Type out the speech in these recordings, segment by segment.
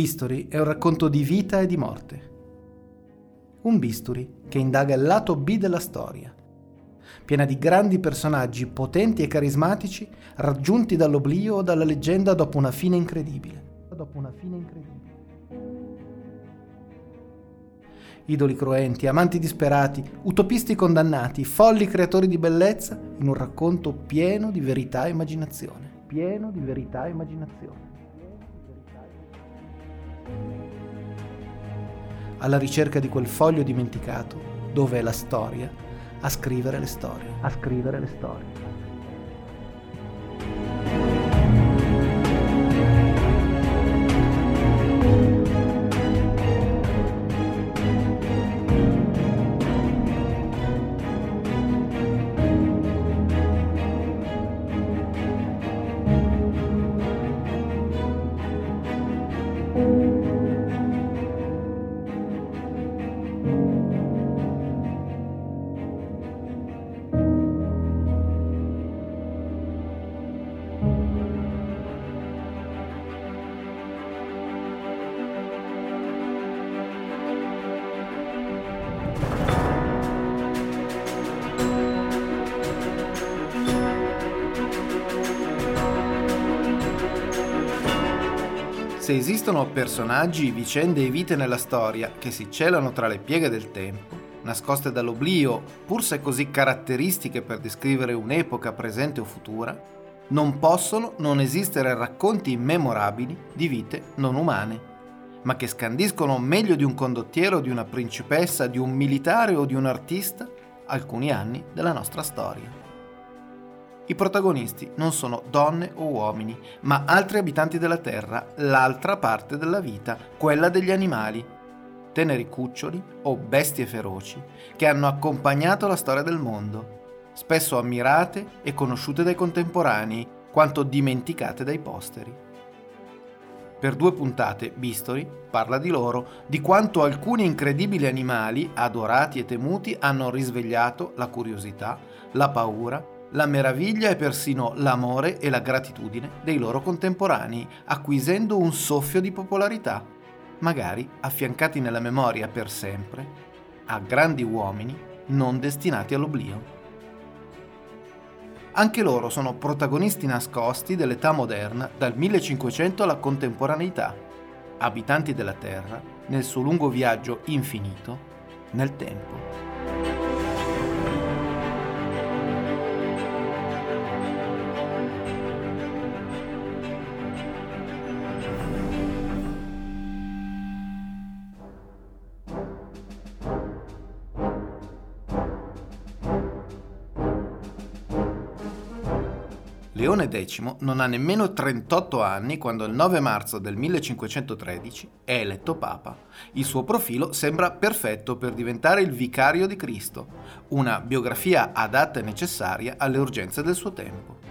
Bisturi è un racconto di vita e di morte. Un bisturi che indaga il lato B della storia, piena di grandi personaggi potenti e carismatici raggiunti dall'oblio o dalla leggenda dopo una fine incredibile. Dopo una fine incredibile. Idoli cruenti, amanti disperati, utopisti condannati, folli creatori di bellezza in un racconto pieno di verità e immaginazione. Pieno di verità e immaginazione. Alla ricerca di quel foglio dimenticato dove è la storia a scrivere le storie. A scrivere le storie. Se esistono personaggi, vicende e vite nella storia che si celano tra le pieghe del tempo, nascoste dall'oblio, pur se così caratteristiche per descrivere un'epoca presente o futura, non possono non esistere racconti immemorabili di vite non umane, ma che scandiscono meglio di un condottiero, di una principessa, di un militare o di un artista alcuni anni della nostra storia. I protagonisti non sono donne o uomini, ma altri abitanti della Terra, l'altra parte della vita, quella degli animali, teneri cuccioli o bestie feroci, che hanno accompagnato la storia del mondo, spesso ammirate e conosciute dai contemporanei, quanto dimenticate dai posteri. Per due puntate Bistori parla di loro, di quanto alcuni incredibili animali, adorati e temuti, hanno risvegliato la curiosità, la paura la meraviglia e persino l'amore e la gratitudine dei loro contemporanei, acquisendo un soffio di popolarità, magari affiancati nella memoria per sempre a grandi uomini non destinati all'oblio. Anche loro sono protagonisti nascosti dell'età moderna dal 1500 alla contemporaneità, abitanti della Terra nel suo lungo viaggio infinito nel tempo. Leone X non ha nemmeno 38 anni quando il 9 marzo del 1513 è eletto papa. Il suo profilo sembra perfetto per diventare il vicario di Cristo, una biografia adatta e necessaria alle urgenze del suo tempo.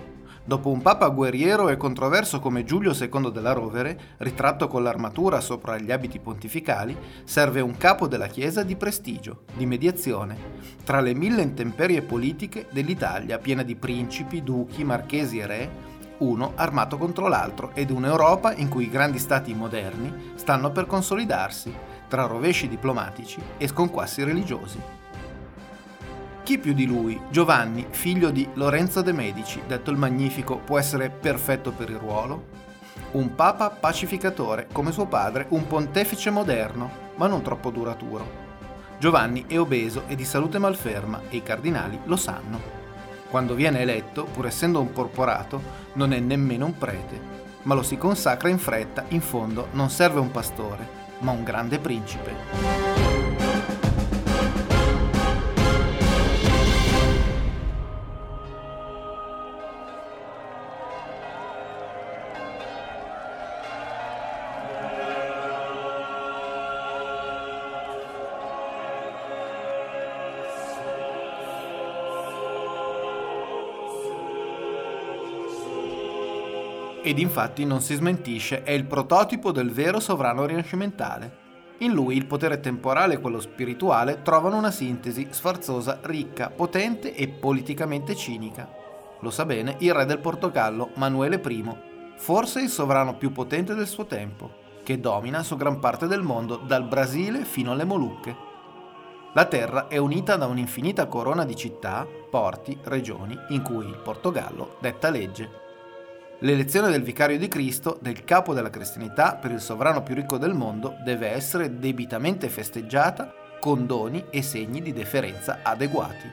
Dopo un papa guerriero e controverso come Giulio II della Rovere, ritratto con l'armatura sopra gli abiti pontificali, serve un capo della Chiesa di prestigio, di mediazione, tra le mille intemperie politiche dell'Italia piena di principi, duchi, marchesi e re, uno armato contro l'altro ed un'Europa in cui i grandi stati moderni stanno per consolidarsi, tra rovesci diplomatici e sconquassi religiosi. Chi più di lui, Giovanni, figlio di Lorenzo de' Medici, detto il Magnifico, può essere perfetto per il ruolo? Un papa pacificatore, come suo padre, un pontefice moderno, ma non troppo duraturo. Giovanni è obeso e di salute malferma e i cardinali lo sanno. Quando viene eletto, pur essendo un porporato, non è nemmeno un prete, ma lo si consacra in fretta, in fondo non serve un pastore, ma un grande principe. Ed infatti non si smentisce, è il prototipo del vero sovrano rinascimentale. In lui il potere temporale e quello spirituale trovano una sintesi sfarzosa, ricca, potente e politicamente cinica. Lo sa bene il re del Portogallo, Manuele I, forse il sovrano più potente del suo tempo, che domina su gran parte del mondo, dal Brasile fino alle Molucche. La terra è unita da un'infinita corona di città, porti, regioni, in cui il Portogallo detta legge. L'elezione del vicario di Cristo, del capo della cristianità per il sovrano più ricco del mondo, deve essere debitamente festeggiata con doni e segni di deferenza adeguati.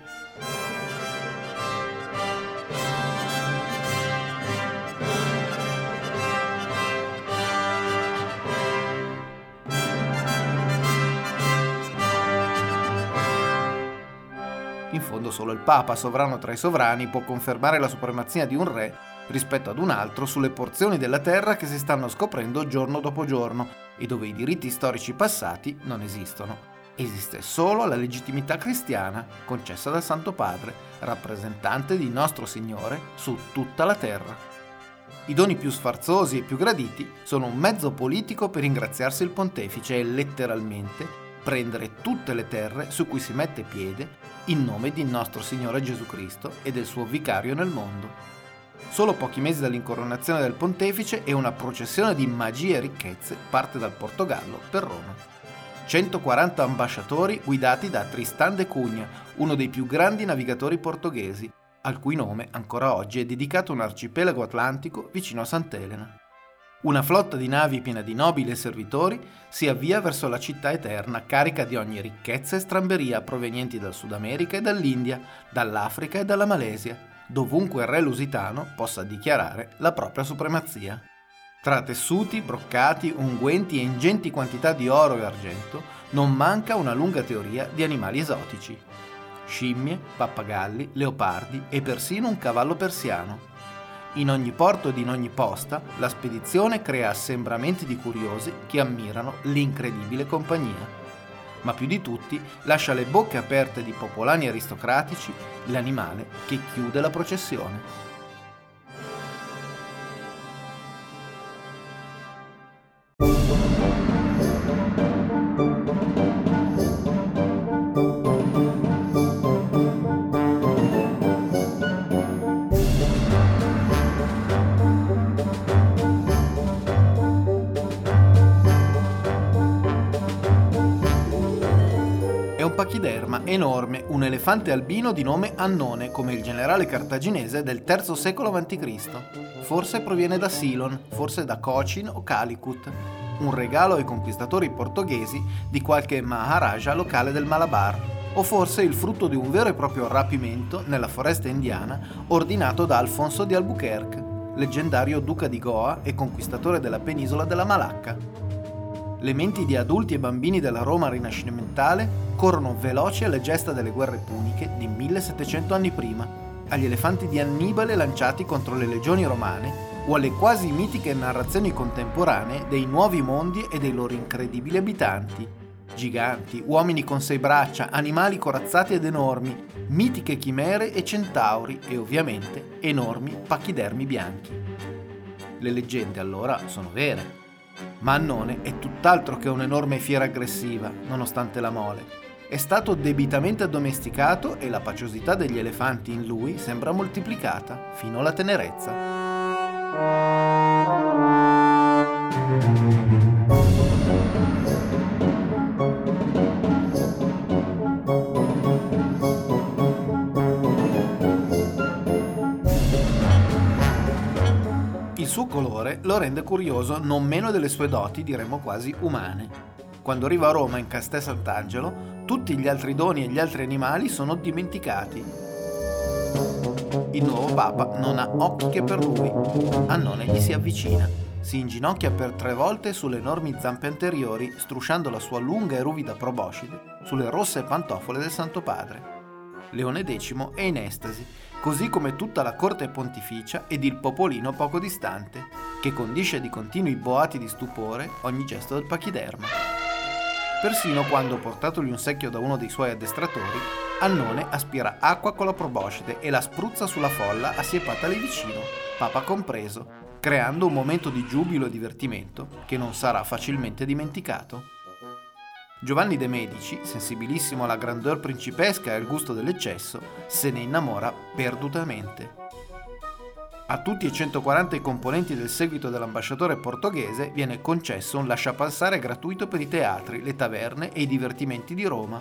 In fondo solo il Papa, sovrano tra i sovrani, può confermare la supremazia di un re rispetto ad un altro sulle porzioni della terra che si stanno scoprendo giorno dopo giorno e dove i diritti storici passati non esistono. Esiste solo la legittimità cristiana concessa dal Santo Padre, rappresentante di nostro Signore su tutta la terra. I doni più sfarzosi e più graditi sono un mezzo politico per ringraziarsi il pontefice e letteralmente prendere tutte le terre su cui si mette piede in nome di nostro Signore Gesù Cristo e del suo vicario nel mondo. Solo pochi mesi dall'incoronazione del pontefice e una processione di magie e ricchezze parte dal Portogallo per Roma. 140 ambasciatori guidati da Tristan de Cunha, uno dei più grandi navigatori portoghesi, al cui nome ancora oggi è dedicato un arcipelago atlantico vicino a Sant'Elena. Una flotta di navi piena di nobili e servitori si avvia verso la città eterna carica di ogni ricchezza e stramberia provenienti dal Sud America e dall'India, dall'Africa e dalla Malesia, dovunque il re lusitano possa dichiarare la propria supremazia. Tra tessuti, broccati, unguenti e ingenti quantità di oro e argento non manca una lunga teoria di animali esotici. Scimmie, pappagalli, leopardi e persino un cavallo persiano. In ogni porto ed in ogni posta la spedizione crea assembramenti di curiosi che ammirano l'incredibile compagnia ma più di tutti lascia le bocche aperte di popolani aristocratici l'animale che chiude la processione. Enorme, un elefante albino di nome Annone, come il generale cartaginese del III secolo a.C. Forse proviene da Silon, forse da Cochin o Calicut, un regalo ai conquistatori portoghesi di qualche Maharaja locale del Malabar, o forse il frutto di un vero e proprio rapimento nella foresta indiana ordinato da Alfonso di Albuquerque, leggendario duca di Goa e conquistatore della penisola della Malacca. Le menti di adulti e bambini della Roma rinascimentale corrono veloci alle gesta delle guerre puniche di 1700 anni prima, agli elefanti di Annibale lanciati contro le legioni romane o alle quasi mitiche narrazioni contemporanee dei nuovi mondi e dei loro incredibili abitanti. Giganti, uomini con sei braccia, animali corazzati ed enormi, mitiche chimere e centauri e ovviamente enormi pachidermi bianchi. Le leggende allora sono vere. Ma Annone è tutt'altro che un'enorme fiera aggressiva, nonostante la mole. È stato debitamente addomesticato e la paciosità degli elefanti in lui sembra moltiplicata fino alla tenerezza. Lo rende curioso non meno delle sue doti, diremmo quasi umane. Quando arriva a Roma in Castel Sant'Angelo, tutti gli altri doni e gli altri animali sono dimenticati. Il nuovo Papa non ha occhi che per lui. Annone gli si avvicina. Si inginocchia per tre volte sulle enormi zampe anteriori, strusciando la sua lunga e ruvida proboscide sulle rosse pantofole del Santo Padre. Leone X è in estasi, così come tutta la corte pontificia ed il popolino poco distante, che condisce di continui boati di stupore ogni gesto del pachiderma. Persino quando, portatogli un secchio da uno dei suoi addestratori, Annone aspira acqua con la proboscide e la spruzza sulla folla assiepata lì vicino, papa compreso, creando un momento di giubilo e divertimento che non sarà facilmente dimenticato. Giovanni de' Medici, sensibilissimo alla grandeur principesca e al gusto dell'eccesso, se ne innamora perdutamente. A tutti e 140 i componenti del seguito dell'ambasciatore portoghese viene concesso un lasciapassare gratuito per i teatri, le taverne e i divertimenti di Roma,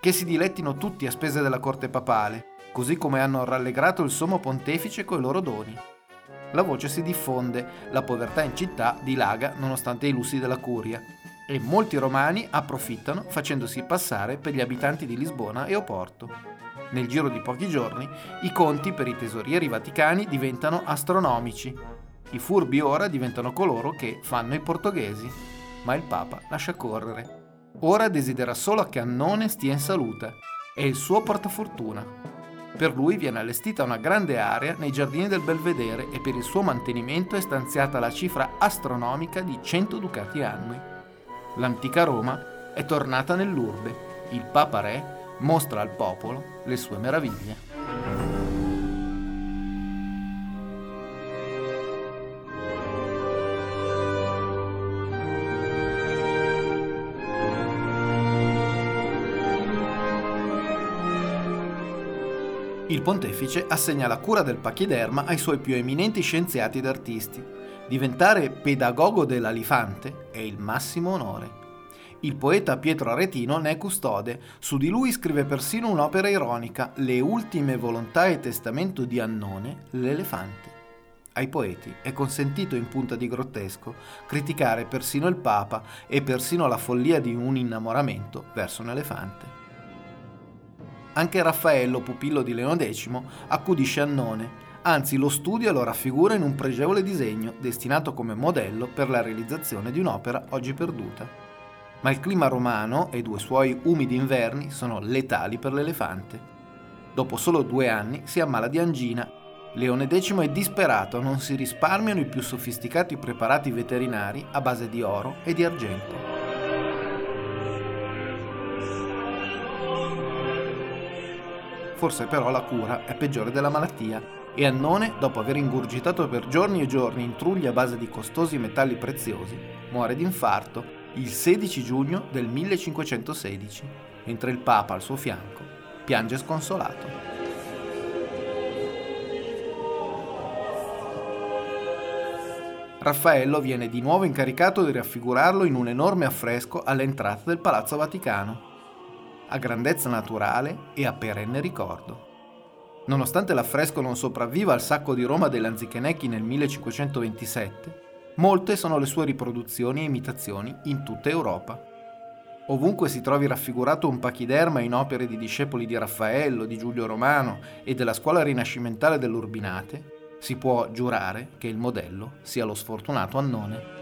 che si dilettino tutti a spese della corte papale, così come hanno rallegrato il sommo pontefice coi loro doni. La voce si diffonde, la povertà in città dilaga nonostante i lussi della curia, e molti romani approfittano facendosi passare per gli abitanti di Lisbona e Oporto. Nel giro di pochi giorni i conti per i tesorieri vaticani diventano astronomici. I furbi ora diventano coloro che fanno i portoghesi, ma il Papa lascia correre. Ora desidera solo che Annone stia in salute. È il suo portafortuna. Per lui viene allestita una grande area nei giardini del Belvedere e per il suo mantenimento è stanziata la cifra astronomica di 100 ducati annui. L'antica Roma è tornata nell'urbe. Il Papa Re mostra al popolo le sue meraviglie. Il pontefice assegna la cura del pachiderma ai suoi più eminenti scienziati ed artisti. Diventare pedagogo dell'alifante è il massimo onore. Il poeta Pietro Aretino ne è custode, su di lui scrive persino un'opera ironica, Le ultime volontà e testamento di Annone, l'elefante. Ai poeti è consentito in punta di grottesco criticare persino il Papa e persino la follia di un innamoramento verso un elefante. Anche Raffaello, pupillo di Leone X, accudisce Annone, anzi lo studia e lo raffigura in un pregevole disegno destinato come modello per la realizzazione di un'opera oggi perduta. Ma il clima romano e due suoi umidi inverni sono letali per l'elefante. Dopo solo due anni si ammala di angina. Leone X è disperato, non si risparmiano i più sofisticati preparati veterinari a base di oro e di argento. Forse però la cura è peggiore della malattia e Annone, dopo aver ingurgitato per giorni e giorni intrugli a base di costosi metalli preziosi, muore d'infarto il 16 giugno del 1516, mentre il Papa al suo fianco piange sconsolato. Raffaello viene di nuovo incaricato di raffigurarlo in un enorme affresco all'entrata del Palazzo Vaticano a grandezza naturale e a perenne ricordo. Nonostante l'affresco non sopravviva al sacco di Roma dei Lanzichenecchi nel 1527, molte sono le sue riproduzioni e imitazioni in tutta Europa. Ovunque si trovi raffigurato un pachiderma in opere di discepoli di Raffaello, di Giulio Romano e della scuola rinascimentale dell'Urbinate, si può giurare che il modello sia lo sfortunato Annone.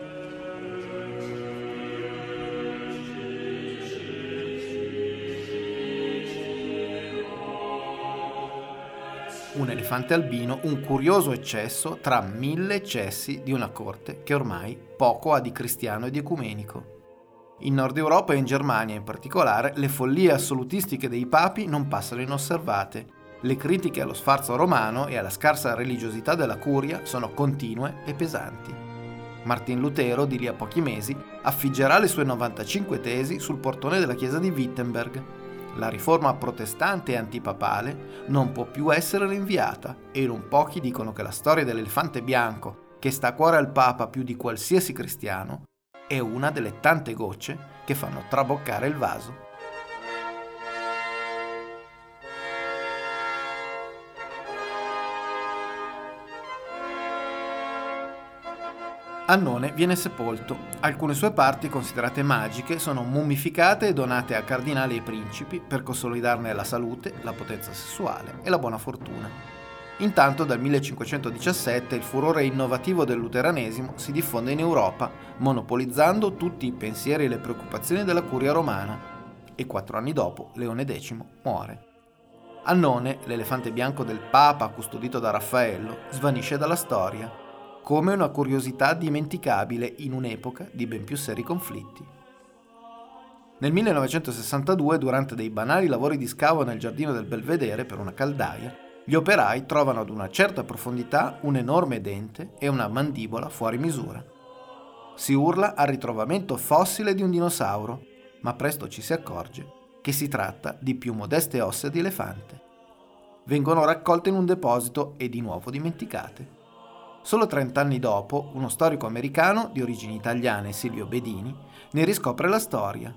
Un elefante albino un curioso eccesso tra mille eccessi di una corte che ormai poco ha di cristiano e di ecumenico. In Nord Europa e in Germania in particolare le follie assolutistiche dei papi non passano inosservate. Le critiche allo sfarzo romano e alla scarsa religiosità della curia sono continue e pesanti. Martin Lutero, di lì a pochi mesi, affiggerà le sue 95 tesi sul portone della chiesa di Wittenberg, la riforma protestante e antipapale non può più essere rinviata e non pochi dicono che la storia dell'elefante bianco, che sta a cuore al Papa più di qualsiasi cristiano, è una delle tante gocce che fanno traboccare il vaso. Annone viene sepolto. Alcune sue parti, considerate magiche, sono mummificate e donate a cardinali e principi per consolidarne la salute, la potenza sessuale e la buona fortuna. Intanto dal 1517 il furore innovativo del luteranesimo si diffonde in Europa, monopolizzando tutti i pensieri e le preoccupazioni della curia romana, e quattro anni dopo Leone X muore. Annone, l'elefante bianco del Papa custodito da Raffaello, svanisce dalla storia come una curiosità dimenticabile in un'epoca di ben più seri conflitti. Nel 1962, durante dei banali lavori di scavo nel giardino del Belvedere per una caldaia, gli operai trovano ad una certa profondità un enorme dente e una mandibola fuori misura. Si urla al ritrovamento fossile di un dinosauro, ma presto ci si accorge che si tratta di più modeste ossa di elefante. Vengono raccolte in un deposito e di nuovo dimenticate. Solo 30 anni dopo, uno storico americano di origini italiane, Silvio Bedini, ne riscopre la storia.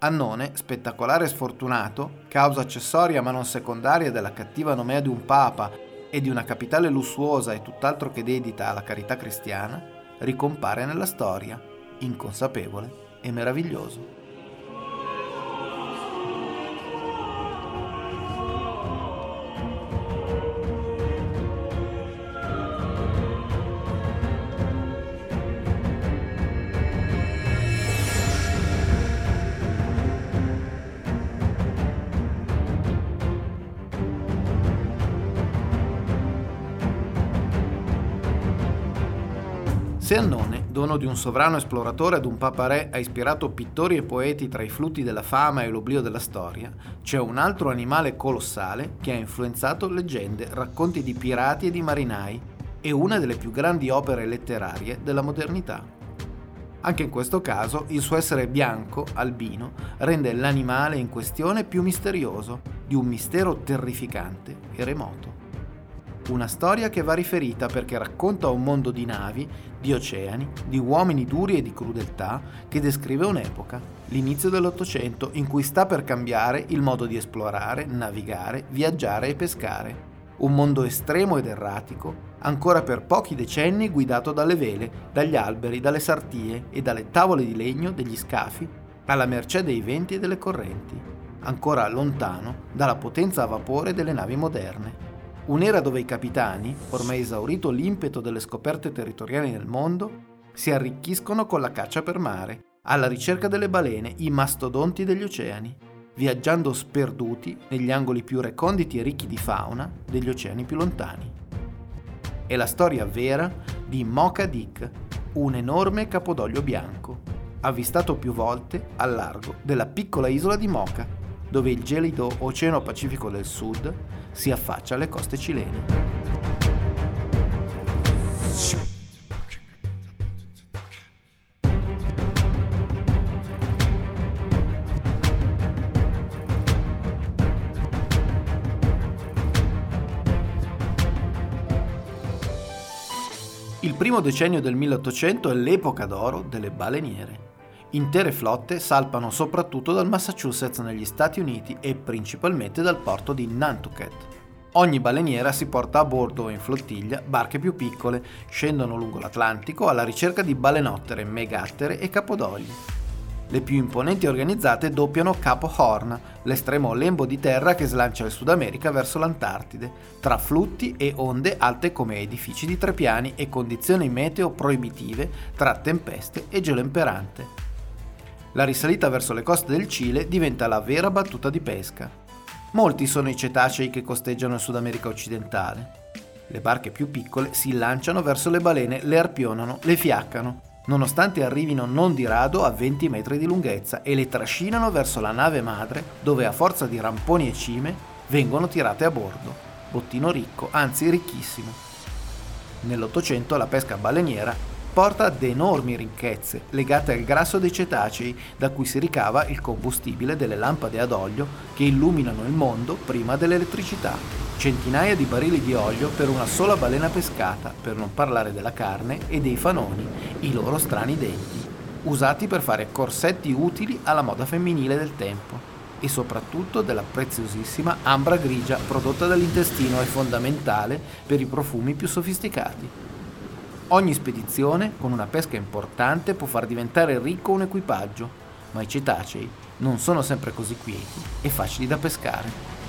Annone, spettacolare e sfortunato, causa accessoria ma non secondaria della cattiva nomea di un papa e di una capitale lussuosa e tutt'altro che dedita alla carità cristiana, ricompare nella storia, inconsapevole e meraviglioso. Di un sovrano esploratore ad un papa re, ha ispirato pittori e poeti tra i flutti della fama e l'oblio della storia, c'è un altro animale colossale che ha influenzato leggende, racconti di pirati e di marinai e una delle più grandi opere letterarie della modernità. Anche in questo caso il suo essere bianco, albino, rende l'animale in questione più misterioso, di un mistero terrificante e remoto. Una storia che va riferita perché racconta un mondo di navi, di oceani, di uomini duri e di crudeltà che descrive un'epoca, l'inizio dell'Ottocento, in cui sta per cambiare il modo di esplorare, navigare, viaggiare e pescare. Un mondo estremo ed erratico, ancora per pochi decenni guidato dalle vele, dagli alberi, dalle sartie e dalle tavole di legno degli scafi, alla mercé dei venti e delle correnti, ancora lontano dalla potenza a vapore delle navi moderne. Un'era dove i capitani, ormai esaurito l'impeto delle scoperte territoriali nel mondo, si arricchiscono con la caccia per mare, alla ricerca delle balene, i mastodonti degli oceani, viaggiando sperduti negli angoli più reconditi e ricchi di fauna degli oceani più lontani. È la storia vera di Mocha Dick, un enorme capodoglio bianco, avvistato più volte al largo della piccola isola di Mocha, dove il gelido Oceano Pacifico del Sud si affaccia alle coste cilene. Il primo decennio del 1800 è l'epoca d'oro delle baleniere. Intere flotte salpano soprattutto dal Massachusetts negli Stati Uniti e principalmente dal porto di Nantucket. Ogni baleniera si porta a bordo o in flottiglia barche più piccole, scendono lungo l'Atlantico alla ricerca di balenottere, megattere e capodogli. Le più imponenti organizzate doppiano Capo Horn, l'estremo lembo di terra che slancia il Sud America verso l'Antartide, tra flutti e onde alte come edifici di tre piani e condizioni meteo proibitive tra tempeste e gelo imperante. La risalita verso le coste del Cile diventa la vera battuta di pesca. Molti sono i cetacei che costeggiano il Sud America occidentale. Le barche più piccole si lanciano verso le balene, le arpionano, le fiaccano, nonostante arrivino non di rado a 20 metri di lunghezza e le trascinano verso la nave madre dove a forza di ramponi e cime vengono tirate a bordo. Bottino ricco, anzi ricchissimo. Nell'Ottocento la pesca baleniera porta ad enormi ricchezze legate al grasso dei cetacei da cui si ricava il combustibile delle lampade ad olio che illuminano il mondo prima dell'elettricità. Centinaia di barili di olio per una sola balena pescata, per non parlare della carne e dei fanoni, i loro strani denti, usati per fare corsetti utili alla moda femminile del tempo e soprattutto della preziosissima ambra grigia prodotta dall'intestino e fondamentale per i profumi più sofisticati. Ogni spedizione, con una pesca importante, può far diventare ricco un equipaggio, ma i cetacei non sono sempre così quieti e facili da pescare.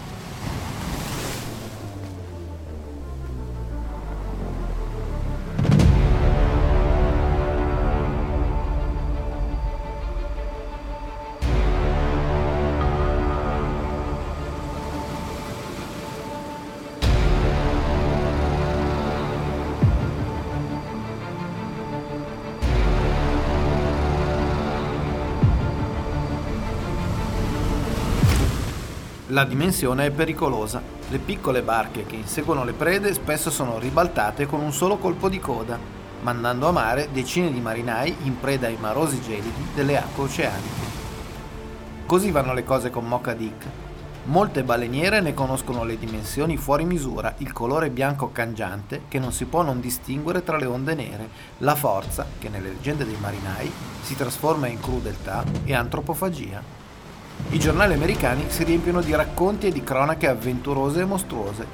La dimensione è pericolosa. Le piccole barche che inseguono le prede spesso sono ribaltate con un solo colpo di coda, mandando a mare decine di marinai in preda ai marosi gelidi delle acque oceaniche. Così vanno le cose con Mocha Dick. Molte baleniere ne conoscono le dimensioni fuori misura, il colore bianco cangiante che non si può non distinguere tra le onde nere, la forza che nelle leggende dei marinai si trasforma in crudeltà e antropofagia. I giornali americani si riempiono di racconti e di cronache avventurose e mostruose.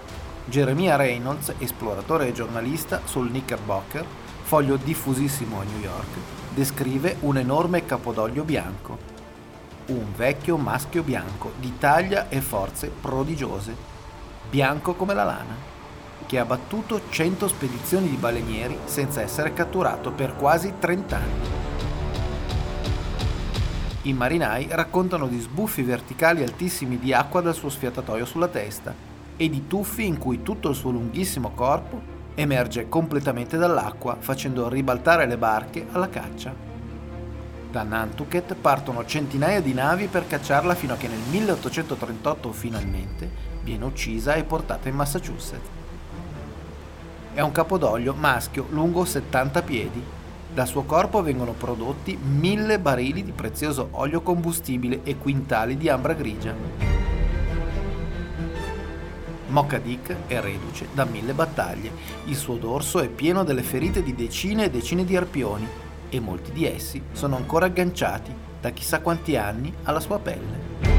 Jeremiah Reynolds, esploratore e giornalista sul Knickerbocker, foglio diffusissimo a New York, descrive un enorme capodoglio bianco un vecchio maschio bianco di taglia e forze prodigiose, bianco come la lana, che ha battuto 100 spedizioni di balenieri senza essere catturato per quasi 30 anni. I marinai raccontano di sbuffi verticali altissimi di acqua dal suo sfiatatoio sulla testa e di tuffi in cui tutto il suo lunghissimo corpo emerge completamente dall'acqua facendo ribaltare le barche alla caccia. Da Nantucket partono centinaia di navi per cacciarla fino a che nel 1838 finalmente viene uccisa e portata in Massachusetts. È un capodoglio maschio lungo 70 piedi. Dal suo corpo vengono prodotti mille barili di prezioso olio combustibile e quintali di ambra grigia. Mocha Dick è reduce da mille battaglie. Il suo dorso è pieno delle ferite di decine e decine di arpioni e molti di essi sono ancora agganciati da chissà quanti anni alla sua pelle.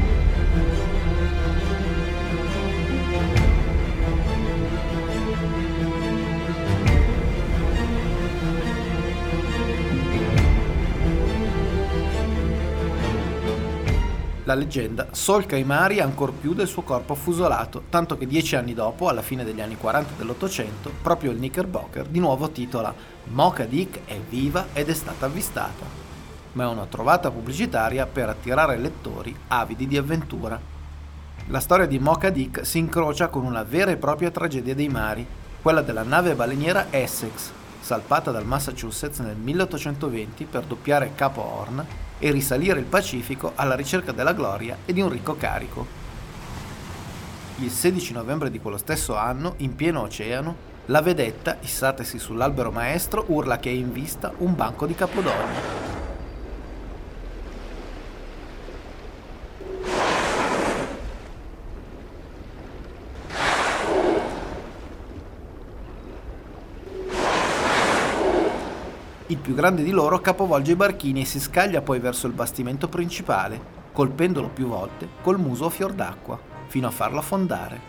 La leggenda solca i mari ancor più del suo corpo affusolato, tanto che dieci anni dopo, alla fine degli anni 40 dell'Ottocento, proprio il Knickerbocker di nuovo titola Mocha Dick è viva ed è stata avvistata. Ma è una trovata pubblicitaria per attirare lettori avidi di avventura. La storia di Mocha Dick si incrocia con una vera e propria tragedia dei mari, quella della nave baleniera Essex, salpata dal Massachusetts nel 1820 per doppiare Capo Horn e risalire il Pacifico alla ricerca della gloria e di un ricco carico. Il 16 novembre di quello stesso anno, in pieno oceano, la vedetta, issatasi sull'albero maestro, urla che è in vista un banco di Capodogno. Il più grande di loro capovolge i barchini e si scaglia poi verso il bastimento principale, colpendolo più volte col muso a fior d'acqua, fino a farlo affondare.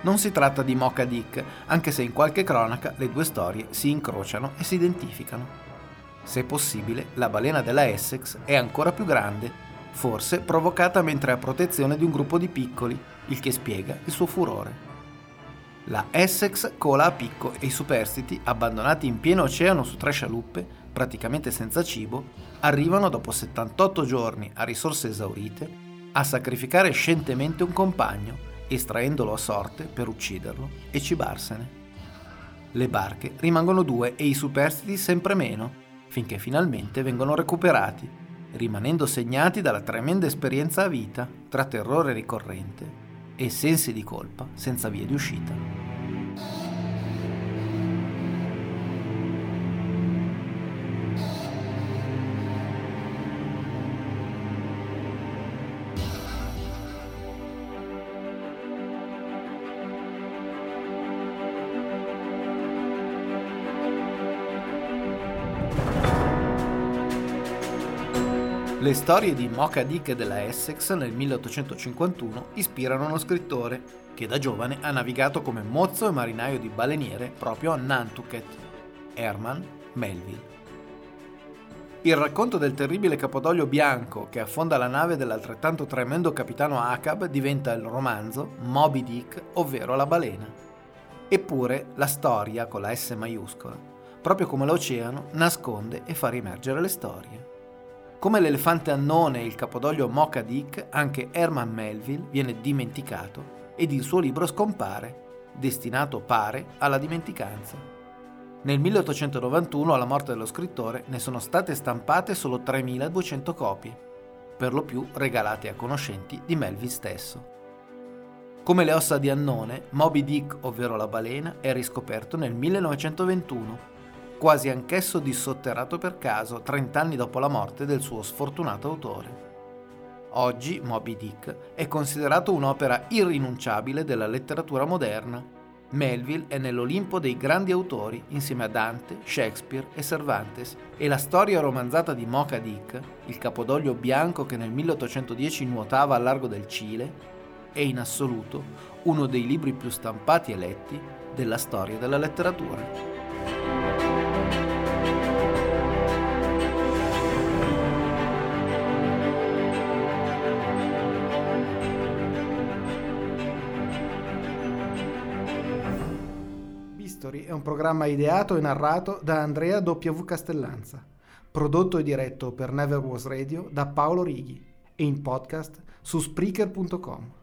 Non si tratta di Mocha Dick, anche se in qualche cronaca le due storie si incrociano e si identificano. Se possibile, la balena della Essex è ancora più grande, forse provocata mentre è a protezione di un gruppo di piccoli, il che spiega il suo furore. La Essex cola a picco e i superstiti, abbandonati in pieno oceano su tre scialuppe, praticamente senza cibo, arrivano dopo 78 giorni a risorse esaurite a sacrificare scientemente un compagno, estraendolo a sorte per ucciderlo e cibarsene. Le barche rimangono due e i superstiti sempre meno, finché finalmente vengono recuperati, rimanendo segnati dalla tremenda esperienza a vita tra terrore ricorrente e sensi di colpa senza via di uscita. Le storie di Mocha Dick della Essex nel 1851 ispirano uno scrittore che da giovane ha navigato come mozzo e marinaio di baleniere proprio a Nantucket, Herman Melville. Il racconto del terribile capodoglio bianco che affonda la nave dell'altrettanto tremendo capitano Acab diventa il romanzo Moby Dick, ovvero la balena. Eppure la storia, con la S maiuscola, proprio come l'oceano, nasconde e fa riemergere le storie. Come l'elefante annone e il capodoglio Mocha Dick, anche Herman Melville viene dimenticato ed il suo libro scompare, destinato, pare, alla dimenticanza. Nel 1891, alla morte dello scrittore, ne sono state stampate solo 3.200 copie, per lo più regalate a conoscenti di Melville stesso. Come le ossa di Annone, Moby Dick, ovvero la balena, è riscoperto nel 1921 quasi anch'esso dissotterrato per caso 30 anni dopo la morte del suo sfortunato autore. Oggi Moby Dick è considerato un'opera irrinunciabile della letteratura moderna. Melville è nell'Olimpo dei grandi autori insieme a Dante, Shakespeare e Cervantes e la storia romanzata di Mocha Dick, il capodoglio bianco che nel 1810 nuotava al largo del Cile, è in assoluto uno dei libri più stampati e letti della storia della letteratura. Un programma ideato e narrato da Andrea W. Castellanza, prodotto e diretto per Never Was Radio da Paolo Righi e in podcast su Spreaker.com.